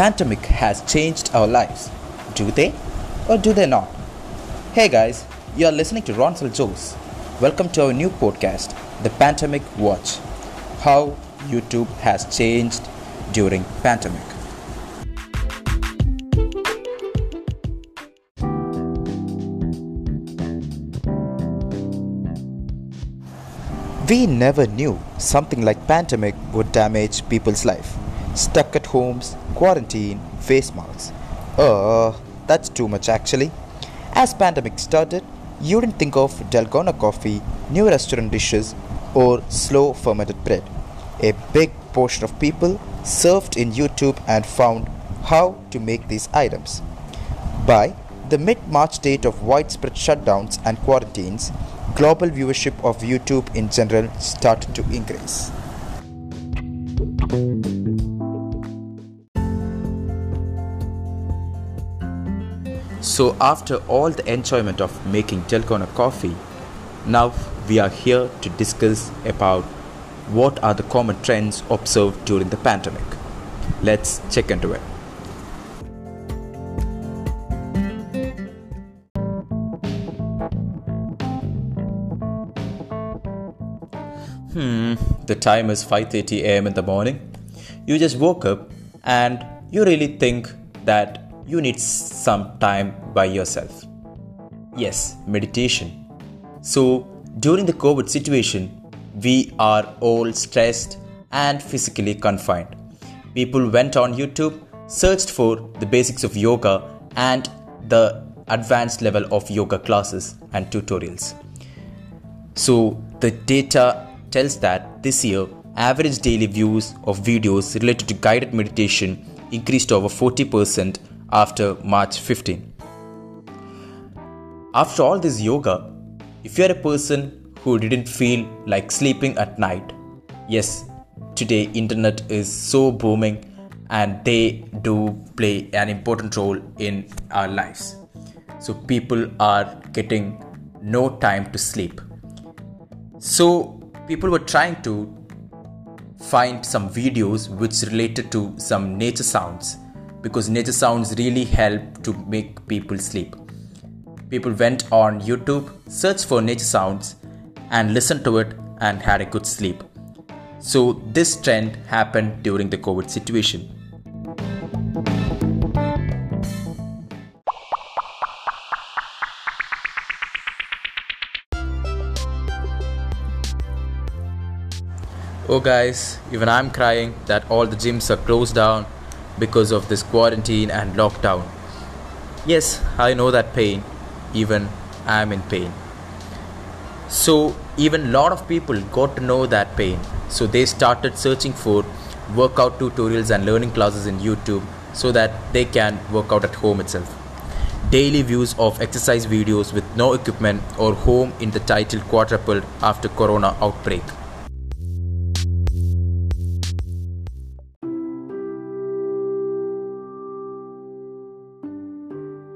pandemic has changed our lives. Do they? Or do they not? Hey guys, you are listening to Ronsel Joes. Welcome to our new podcast, The Pandemic Watch. How YouTube has changed during pandemic. We never knew something like pandemic would damage people's life. Stuck homes, quarantine, face masks. Uh, that's too much actually. As pandemic started, you didn't think of Dalgona coffee, new restaurant dishes, or slow fermented bread. A big portion of people surfed in YouTube and found how to make these items. By the mid March date of widespread shutdowns and quarantines, global viewership of YouTube in general started to increase. So, after all the enjoyment of making Dalgona coffee, now we are here to discuss about what are the common trends observed during the pandemic. Let's check into it. Hmm, the time is 5:30 a.m. in the morning. You just woke up and you really think that you need some time by yourself. Yes, meditation. So, during the COVID situation, we are all stressed and physically confined. People went on YouTube, searched for the basics of yoga and the advanced level of yoga classes and tutorials. So, the data tells that this year, average daily views of videos related to guided meditation increased over 40% after March 15. After all this yoga, if you are a person who didn't feel like sleeping at night, yes, today internet is so booming and they do play an important role in our lives. So people are getting no time to sleep. So people were trying to find some videos which related to some nature sounds because nature sounds really help to make people sleep. People went on YouTube, searched for nature sounds, and listened to it and had a good sleep. So, this trend happened during the COVID situation. Oh, guys, even I'm crying that all the gyms are closed down because of this quarantine and lockdown. Yes, I know that pain, even I'm in pain. So, even a lot of people got to know that pain, so they started searching for workout tutorials and learning classes in YouTube so that they can work out at home itself. Daily views of exercise videos with no equipment or home in the title quadrupled after corona outbreak.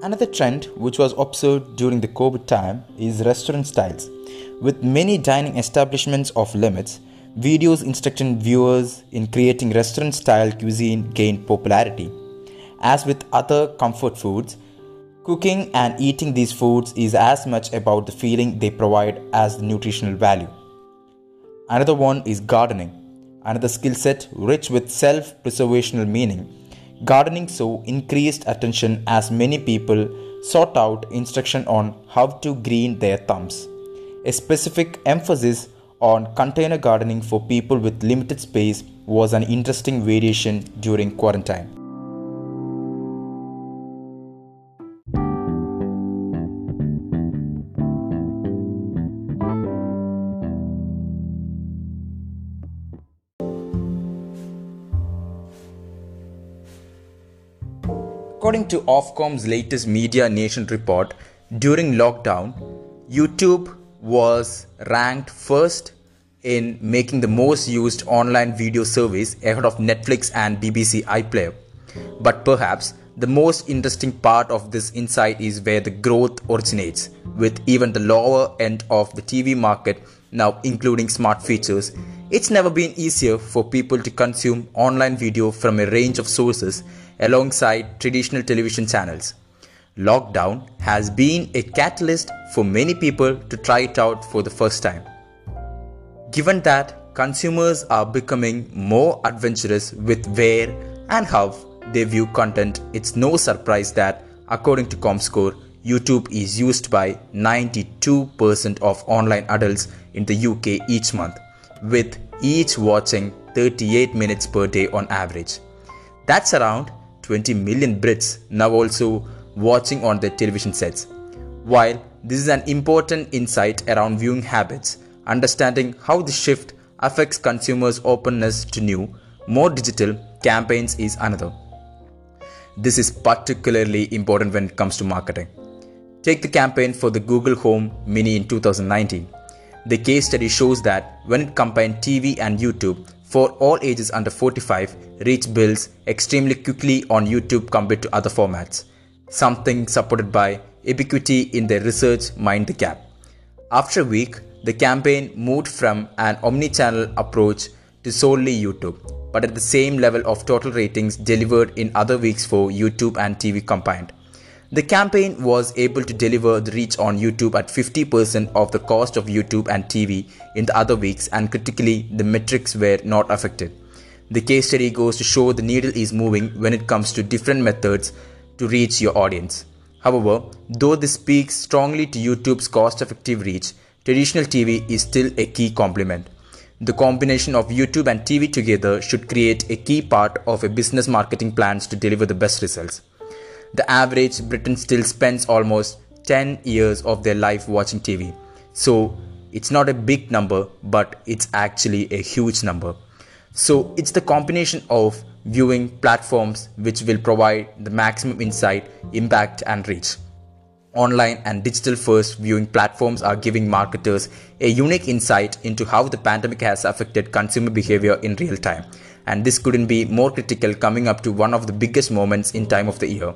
Another trend which was observed during the COVID time is restaurant styles. With many dining establishments off limits, videos instructing viewers in creating restaurant style cuisine gained popularity. As with other comfort foods, cooking and eating these foods is as much about the feeling they provide as the nutritional value. Another one is gardening, another skill set rich with self preservational meaning Gardening so increased attention as many people sought out instruction on how to green their thumbs. A specific emphasis on container gardening for people with limited space was an interesting variation during quarantine. According to Ofcom's latest Media Nation report, during lockdown, YouTube was ranked first in making the most used online video service ahead of Netflix and BBC iPlayer. But perhaps the most interesting part of this insight is where the growth originates, with even the lower end of the TV market now including smart features It's never been easier for people to consume online video from a range of sources alongside traditional television channels. Lockdown has been a catalyst for many people to try it out for the first time. Given that consumers are becoming more adventurous with where and how they view content, it's no surprise that, according to ComScore, YouTube is used by 92% of online adults in the UK each month, with each watching 38 minutes per day on average. That's around 20 million Brits now also watching on their television sets. While this is an important insight around viewing habits, understanding how the shift affects consumers' openness to new, more digital campaigns is another. This is particularly important when it comes to marketing. Take the campaign for the Google Home Mini in 2019. The case study shows that when it combined TV and YouTube for all ages under 45, reach builds extremely quickly on YouTube compared to other formats something supported by Ebiquity in their research Mind the Gap. After a week, the campaign moved from an omni-channel approach to solely YouTube, but at the same level of total ratings delivered in other weeks for YouTube and TV combined. The campaign was able to deliver the reach on YouTube at 50% of the cost of YouTube and TV in the other weeks, and critically, the metrics were not affected. The case study goes to show the needle is moving when it comes to different methods to reach your audience. However, though this speaks strongly to YouTube's cost effective reach, traditional TV is still a key complement. The combination of YouTube and TV together should create a key part of a business marketing plans to deliver the best results. The average Briton still spends almost 10 years of their life watching TV. So, it's not a big number, but it's actually a huge number. So, it's the combination of viewing platforms which will provide the maximum insight, impact, and reach. Online and digital first viewing platforms are giving marketers a unique insight into how the pandemic has affected consumer behavior in real time. And this couldn't be more critical coming up to one of the biggest moments in time of the year.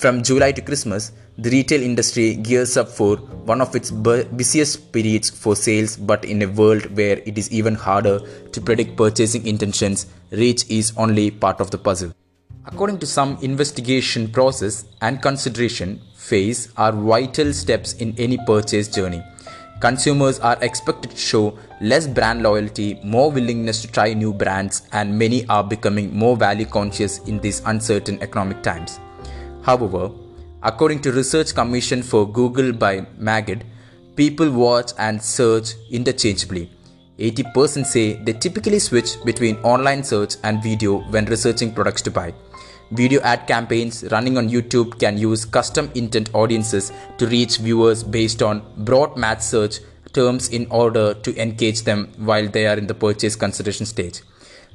From July to Christmas, the retail industry gears up for one of its busiest periods for sales, but in a world where it is even harder to predict purchasing intentions, reach is only part of the puzzle. According to some investigation process and consideration phase are vital steps in any purchase journey. Consumers are expected to show less brand loyalty, more willingness to try new brands, and many are becoming more value conscious in these uncertain economic times. However, according to research commissioned for Google by Magid, people watch and search interchangeably. 80% say they typically switch between online search and video when researching products to buy. Video ad campaigns running on YouTube can use custom intent audiences to reach viewers based on broad match search terms in order to engage them while they are in the purchase consideration stage.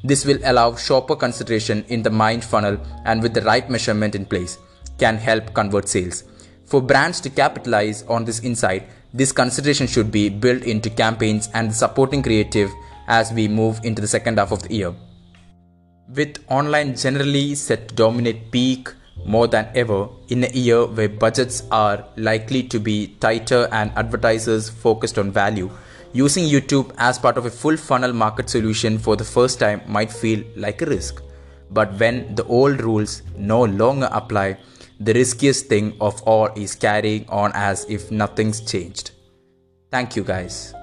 This will allow shopper consideration in the mind funnel and with the right measurement in place can help convert sales. For brands to capitalize on this insight, this consideration should be built into campaigns and supporting creative as we move into the second half of the year. With online generally set to dominate peak more than ever in a year where budgets are likely to be tighter and advertisers focused on value, using YouTube as part of a full funnel market solution for the first time might feel like a risk. But when the old rules no longer apply, the riskiest thing of all is carrying on as if nothing's changed. Thank you, guys.